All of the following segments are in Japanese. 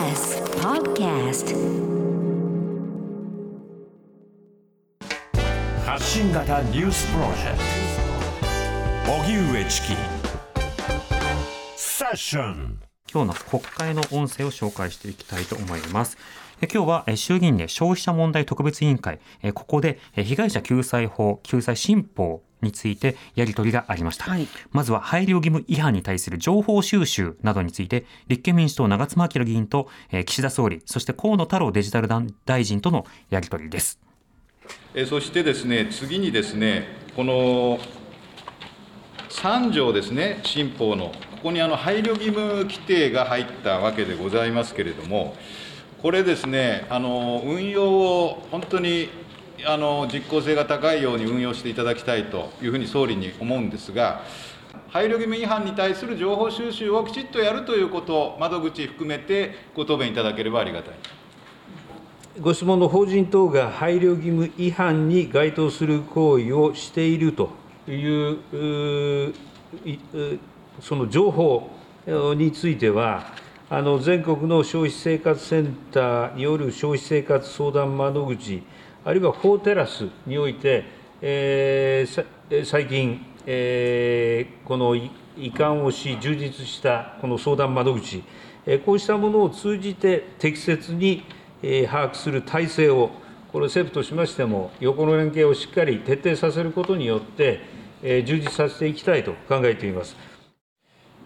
TBS Podcast. 発信型ニュースプロジェクト。荻上チキ。セッション。今日の国会の音声を紹介していきたいと思います。え今日はえ衆議院で消費者問題特別委員会、えここでえ被害者救済法、救済新法についてやり取りがありました。はいまずは配慮義務違反に対する情報収集などについて、立憲民主党長妻昭議員とえ岸田総理、そして河野太郎デジタル大臣とのやり取りです。えーそしてですね、次にですね、この3条ですね、新法の、ここにあの配慮義務規定が入ったわけでございますけれども、これですね、あの運用を本当にあの実効性が高いように運用していただきたいというふうに総理に思うんですが、配慮義務違反に対する情報収集をきちっとやるということ、窓口含めてご答弁いただければありがたい。ご質問の法人等が配慮義務違反に該当する行為をしているという、その情報については、あの全国の消費生活センターによる消費生活相談窓口、あるいは法テラスにおいて、えー最近、えーこの移管をし、充実したこの相談窓口、えーこうしたものを通じて適切にえー把握する体制を、これ、政府としましても、横の連携をしっかり徹底させることによって、えー充実させていきたいと考えています。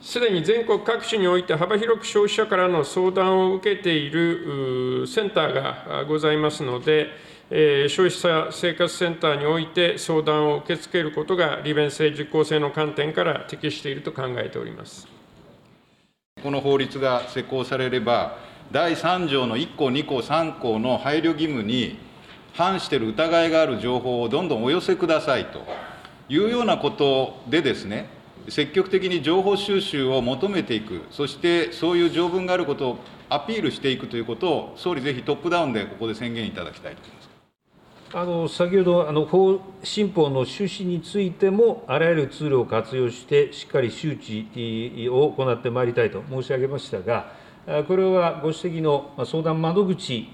すでに全国各地において幅広く消費者からの相談を受けているセンターがございますので、消費者生活センターにおいて相談を受け付けることが利便性、実効性の観点から適していると考えております。この法律が施行されれば、第3条の1項、2項、3項の配慮義務に反している疑いがある情報をどんどんお寄せくださいというようなことでですね、積極的に情報収集を求めていく、そしてそういう条文があることをアピールしていくということを、総理、ぜひトップダウンでここで宣言いただきたいと思います。あの先ほどあの法新法の趣旨についても、あらゆるツールを活用して、しっかり周知を行ってまいりたいと申し上げましたが、これはご指摘の相談窓口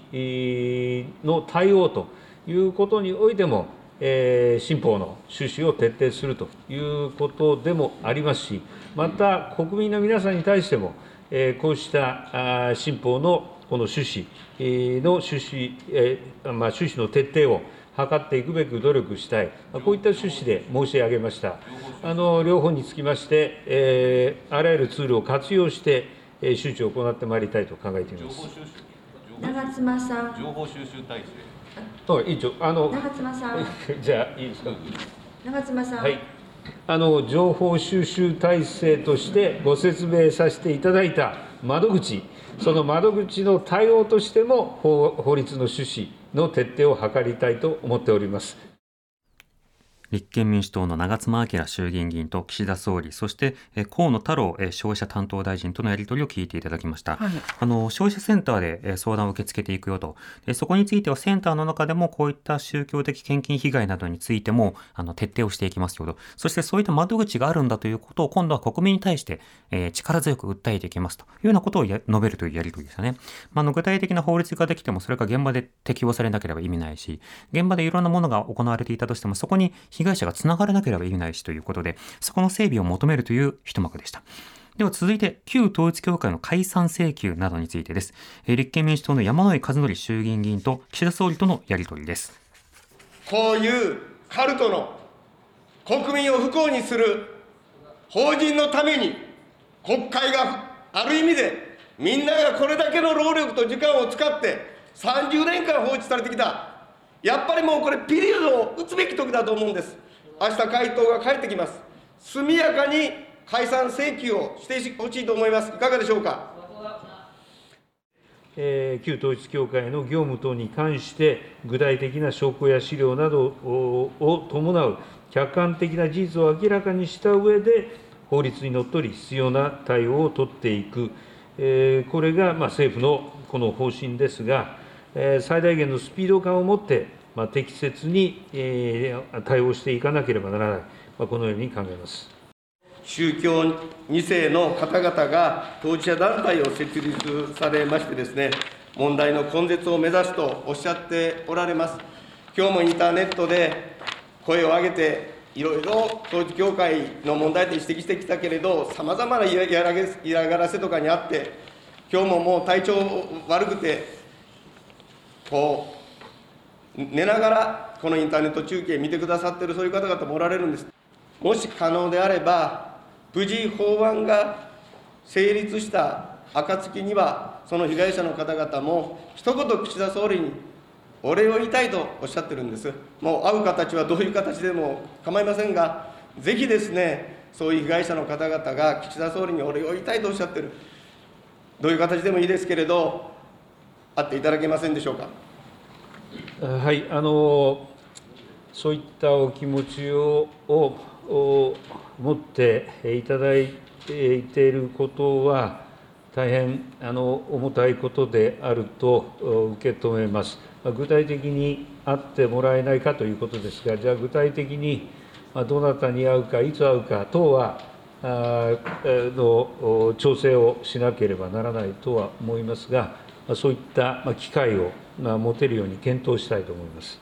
の対応ということにおいても、え新法の趣旨を徹底するということでもありますし、また国民の皆さんに対しても、えこうした新法のこの趣旨えーの趣旨、えーまあ、趣旨の徹底を図っていくべく努力したい、まあこういった趣旨で申し上げました。あの両方につきまして、えーあらゆるツールを活用して、えー周知を行ってまいりたいと考えています。長妻さん、情報収集体制はい、委員長、あの、長妻さん、じゃあいいですか？長妻さん、はい。あの情報収集体制としてご説明させていただいた窓口、その窓口の対応としても法律の趣旨の徹底を図りたいと思っております。立憲民主党の長妻昭衆議院議員と岸田総理、そしてえー河野太郎えー消費者担当大臣とのやり取りを聞いていただきました。あの消費者センターでえー相談を受け付けていくよとで、そこについてはセンターの中でもこういった宗教的献金被害などについてもあの徹底をしていきますよと、そしてそういった窓口があるんだということを今度は国民に対して、えー力強く訴えていきますというようなことをや述べるというやり取りでしたね。まあ、あの具体的な法律ができてもそれが現場で適用されなければ意味ないし、現場でいろんなものが行われていたとしてもそこに被害者がつながらなければ意味ないしということで、そこの整備を求めるという一幕でした。では続いて、旧統一教会の解散請求などについてです。えー立憲民主党の山井和則衆議院議員と岸田総理とのやり取りです。こういうカルトの国民を不幸にする法人のために国会がある意味でみんながこれだけの労力と時間を使って30年間放置されてきたやっぱりもうこれピリオドを打つべき時だと思うんです。明日回答が返ってきます。速やかに解散請求をしてほしいと思います。いかがでしょうか？えー旧統一教会の業務等に関して、具体的な証拠や資料などをを伴う客観的な事実を明らかにした上で、法律にのっとり必要な対応を取っていく、えーこれがまあ政府のこの方針ですが、最大限のスピード感を持って、適切に、対応していかなければならない、このように考えます。宗教2世の方々が当事者団体を設立されましてですね、問題の根絶を目指すとおっしゃっておられます。今日もインターネットで声を上げて、いろいろ統一教会の問題点指摘してきたけれど、さまざまな嫌がらせとかにあって、今日ももう体調悪くて、こう、寝ながらこのインターネット中継見てくださってるそういう方々もおられるんです。もし可能であれば、無事法案が成立した暁には、その被害者の方々も、一言岸田総理にお礼を言いたいとおっしゃってるんです。もう会う形はどういう形でも構いませんが、ぜひですね、そういう被害者の方々が岸田総理にお礼を言いたいとおっしゃってる。どういう形でもいいですけれど、会っていただけませんでしょうか？はい、あのそういったお気持ちをを持っていただいていることは、大変あの重たいことであると受け止めます。具体的に会ってもらえないかということですが、じゃあ具体的にどなたに会うか、いつ会うか等は、あの調整をしなければならないとは思いますが、そういった機会を持てるように検討したいと思います。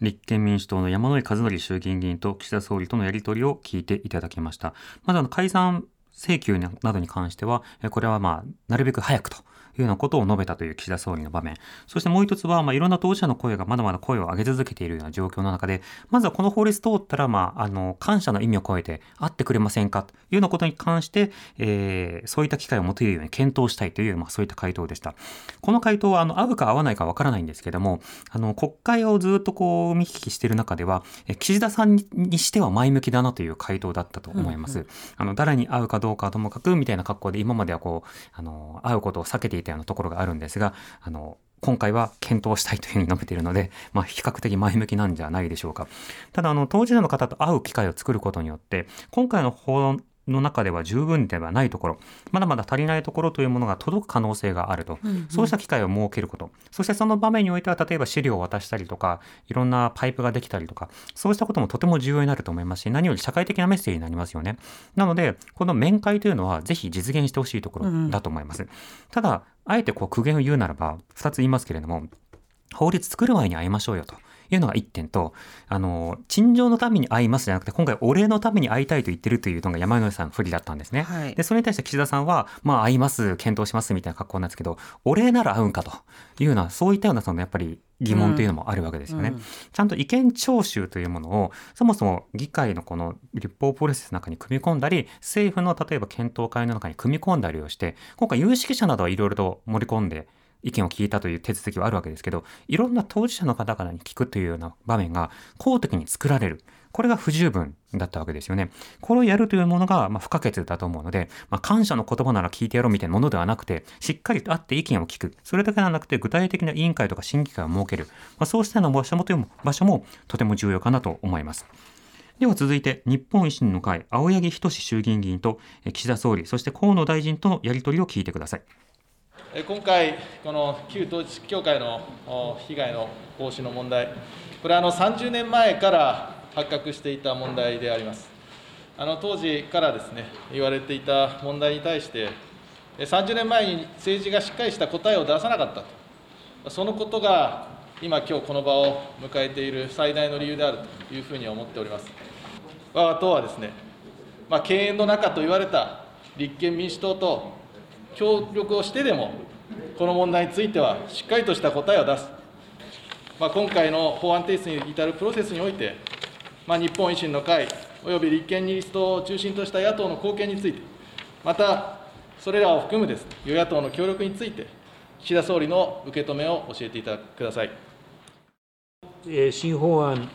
立憲民主党の山井和則衆議院議員と岸田総理とのやり取りを聞いていただきました。まずあの解散請求などに関しては、これはまあ、なるべく早くというようなことを述べたという岸田総理の場面。そしてもう一つは、まあ、いろんな当事者の声がまだまだ声を上げ続けているような状況の中で、まずはこの法律通ったら、まあ、あの、感謝の意味を超えて会ってくれませんかというようなことに関して、えー、そういった機会を持てるように検討したいという、まあ、そういった回答でした。この回答は、あの、合うか合わないかわからないんですけども、あの、国会をずっとこう、見聞きしている中では、岸田さんにしては前向きだなという回答だったと思います。うんうん、あの、誰に会うかどうどうかともかく、みたいな格好で今まではこう、あの、会うことを避けていたようなところがあるんですが、あの、今回は検討したいというふうに述べているので、まあ、比較的前向きなんじゃないでしょうか。ただ、あの、当事者の方と会う機会を作ることによって、今回の法の中では十分ではないところ、まだまだ足りないところというものが届く可能性があると、うんうん、そうした機会を設けること、そしてその場面においては、例えば資料を渡したりとか、いろんなパイプができたりとか、そうしたこともとても重要になると思いますし、何より社会的なメッセージになりますよね。なので、この面会というのは、ぜひ実現してほしいところだと思います。うん、ただ、あえてこう苦言を言うならば、2つ言いますけれども、法律作る前に会いましょうよと。いうのが1点と、あの、陳情のために会いますじゃなくて、今回お礼のために会いたいと言ってるというのが山井さん不利だったんですね。はい、で、それに対して岸田さんは、まあ会います、検討しますみたいな格好なんですけど、お礼なら会うんかというような、そういったようなそのやっぱり疑問というのもあるわけですよね、うんうん、ちゃんと意見聴取というものをそもそも議会のこの立法プロセスの中に組み込んだり政府の例えば検討会の中に組み込んだりをして今回有識者などはいろいろと盛り込んで意見を聞いたという手続きはあるわけですけど、いろんな当事者の方々に聞くというような場面が公的に作られる。これが不十分だったわけですよね。これをやるというものが、ま、不可欠だと思うので、まあ、感謝の言葉なら聞いてやろうみたいなものではなくて、しっかりと会って意見を聞く。それだけではなくて、具体的な委員会とか審議会を設ける。まあ、そうしたような場所もという場所もとても重要かなと思います。では続いて、日本維新の会、青柳仁衆議院議員と岸田総理、そして河野大臣とのやり取りを聞いてください。今回、この旧統一教会の被害の防止の問題、これはあの30年前から発覚していた問題であります。あの当時からですね言われていた問題に対して、30年前に政治がしっかりした答えを出さなかったと、そのことが今、今日この場を迎えている最大の理由であるというふうに思っております。我が党はですね、まあ、敬遠の中と言われた立憲民主党と協力をしてでも、この問題についてはしっかりとした答えを出す、まあ、今回の法案提出に至るプロセスにおいて、まあ、日本維新の会および立憲民主党を中心とした野党の貢献について、またそれらを含むです、与野党の協力について、岸田総理の受け止めを教えていただください。新法案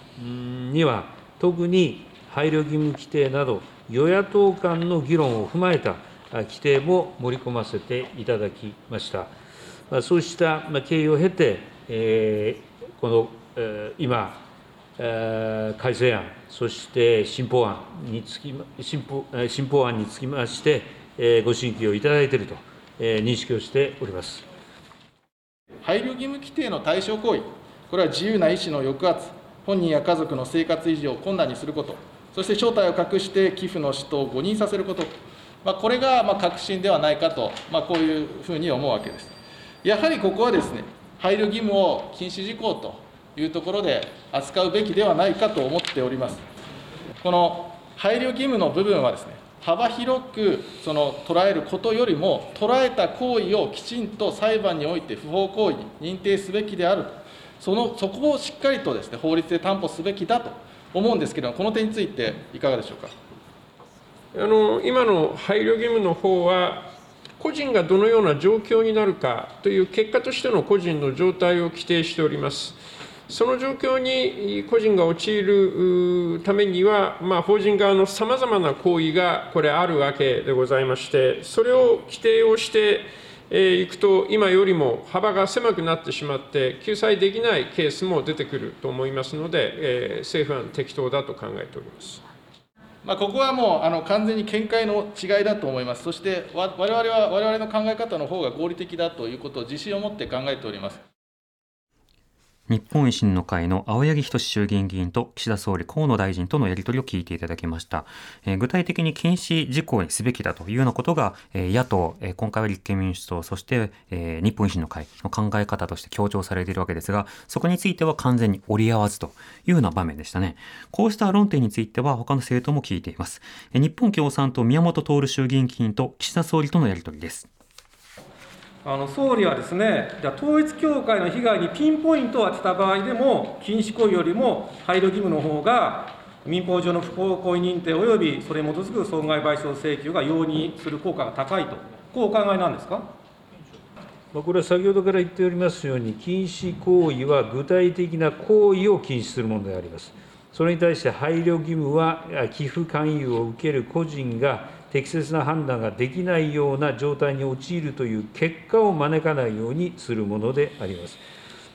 には、特に配慮義務規定など、与野党間の議論を踏まえた規定も盛り込ませていただきました。そうした経緯を経て、この今、改正案、そして新法案につき新法新法案につきまして、ご審議をいただいていると認識をしております配慮義務規定の対象行為、これは自由な意思の抑圧、本人や家族の生活維持を困難にすること、そして正体を隠して寄付の使途を誤認させること、まあ、これがま革新ではないかと、まあ、こういうふうに思うわけです。やはりここはですね、配慮義務を禁止事項というところで扱うべきではないかと思っております。この配慮義務の部分はですね、幅広くその捉えることよりも、捉えた行為をきちんと裁判において不法行為に認定すべきであると、そのそこをしっかりとですね法律で担保すべきだと思うんですけれども、この点についていかがでしょうか？あの今の配慮義務の方は、個人がどのような状況になるかという結果としての個人の状態を規定しております。その状況に個人が陥るためには、まあ、法人側のさまざまな行為がこれあるわけでございまして、それを規定をしていくと、今よりも幅が狭くなってしまって、救済できないケースも出てくると思いますので、政府案、適当だと考えております。まあ、ここはもうあの完全に見解の違いだと思います、そして我々は我々の考え方の方が合理的だということを自信を持って考えております。日本維新の会の青柳仁衆議院議員と岸田総理河野大臣とのやり取りを聞いていただきました。えー、具体的に禁止事項にすべきだというようなことが、えー、野党、えー、今回は立憲民主党、そして、え日本維新の会の考え方として強調されているわけですが、そこについては完全に折り合わずというような場面でしたね。こうした論点については他の政党も聞いています。え日本共産党宮本徹衆議院議員と岸田総理とのやり取りです。あの総理はですね、じゃ統一教会の被害にピンポイントを当てた場合でも、禁止行為よりも配慮義務の方が、民法上の不法行為認定及びそれに基づく損害賠償請求が容認する効果が高いと、こうお考えなんですか？これは先ほどから言っておりますように、禁止行為は具体的な行為を禁止するものであります。それに対して配慮義務は、寄付勧誘を受ける個人が適切な判断ができないような状態に陥るという結果を招かないようにするものであります。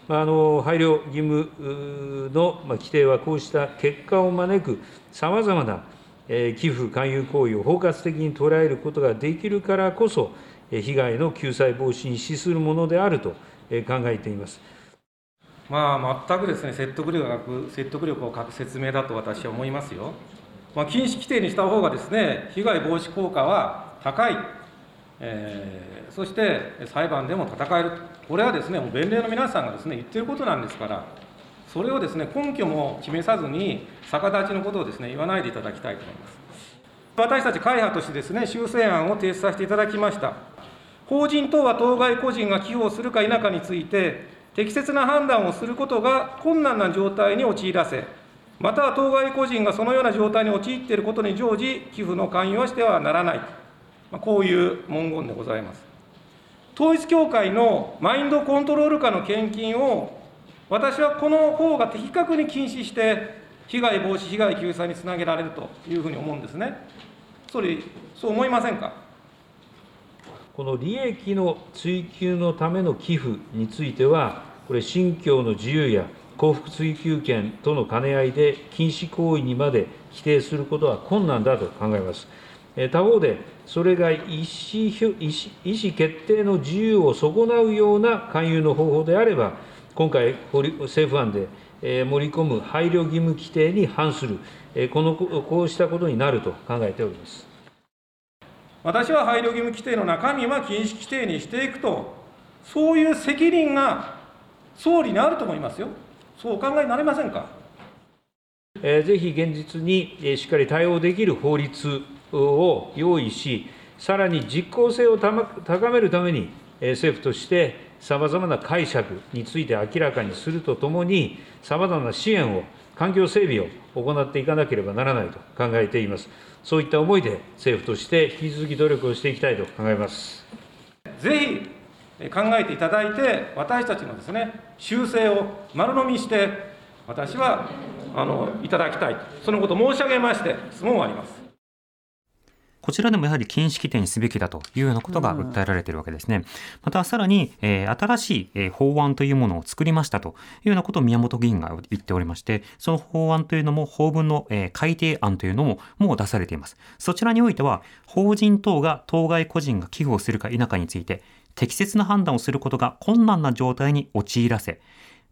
あの配慮義務の規定はこうした結果を招くさまざまな寄付勧誘行為を包括的に捉えることができるからこそ、被害の救済防止に資するものであると考えています。まあ、全くですね説得力が説得力を欠く説明だと私は思いますよ。まあ、禁止規定にした方がですね、被害防止効果は高い、えー、そして裁判でも戦える、これはですね、もう弁連の皆さんがですね、言ってることなんですから、それをですね、根拠も決めさずに、逆立ちのことをですね、言わないでいただきたいと思います。私たち会派としてですね、修正案を提出させていただきました。法人等は当該個人が寄付をするか否かについて、適切な判断をすることが困難な状態に陥らせ、または当該個人がそのような状態に陥っていることに乗じ、寄付の勧誘はしてはならない、まあ、こういう文言でございます。統一教会のマインドコントロール下の献金を、私はこの方が的確に禁止して、被害防止、被害救済につなげられるというふうに思うんですね。総理、そう思いませんか？この利益の追求のための寄付については、これ、信教の自由や幸福追求権との兼ね合いで禁止行為にまで規定することは困難だと考えます。他方で、それが意思意思決定の自由を損なうような勧誘の方法であれば、今回、政府案で盛り込む配慮義務規定に反する、このこうしたことになると考えております私は配慮義務規定の中身は禁止規定にしていくと、そういう責任が総理にあると思いますよ。そうお考えになれませんか？ぜひ現実にしっかり対応できる法律を用意し、さらに実効性を高めるために、政府としてさまざまな解釈について明らかにするとともに、さまざまな支援を、環境整備を行っていかなければならないと考えています。そういった思いで、政府として引き続き努力をしていきたいと考えます。ぜひ考えていただいて、私たちのですね、修正を丸飲みして、私はあのいただきたいと、そのことを申し上げまして、質問はあります。こちらでもやはり禁止規定にすべきだというようなことが訴えられているわけですね。またさらに、えー、新しい、え、法案というものを作りましたというようなことを宮本議員が言っておりまして、その法案というのも法文の、えー、改定案というのももう出されています。そちらにおいては、法人等が当該個人が寄付をするか否かについて、適切な判断をすることが困難な状態に陥らせ、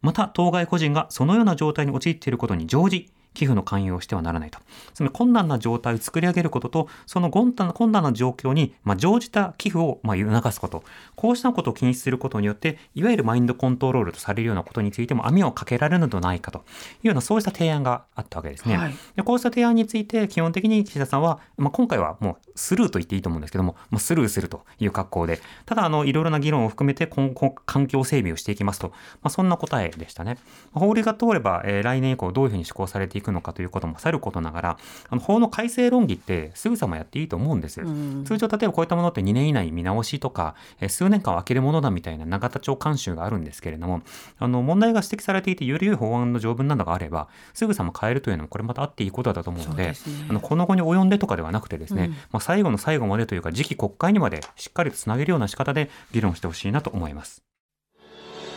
また当該個人がそのような状態に陥っていることに乗じ、寄付の勧誘をしてはならないと。つまり困難な状態を作り上げることと、その困難困難な状況に、まあ、乗じた寄付を、まあ、促すこと。こうしたことを禁止することによって、いわゆるマインドコントロールとされるようなことについても網をかけられるのではないかというような、そうした提案があったわけですね。はい、でこうした提案について、基本的に岸田さんは、まあ、今回はもうスルーと言っていいと思うんですけども、まあ、スルーするという格好で、ただ、あの、いろいろな議論を含めて今後、環境整備をしていきますと、まあ、そんな答えでしたね。法律が通れば、えー、来年以降どういうふうに施行されていくのかということもさることながら、あの法の改正論議ってすぐさまやっていいと思うんです。通常、例えばこういったものって2年以内に見直しとか、えー、数年間空けるものだみたいな永田町慣習があるんですけれども、あの、問題が指摘されていて、より良い法案の条文などがあれば、すぐさま変えるというのも、これまたあっていいことだと思うので、でね、あのこの後に及んでとかではなくてですね、うん、まあ、最後の最後までというか、次期国会にまでしっかりとつなげるような仕方で議論してほしいなと思います。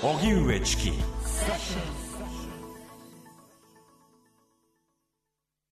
荻上チキ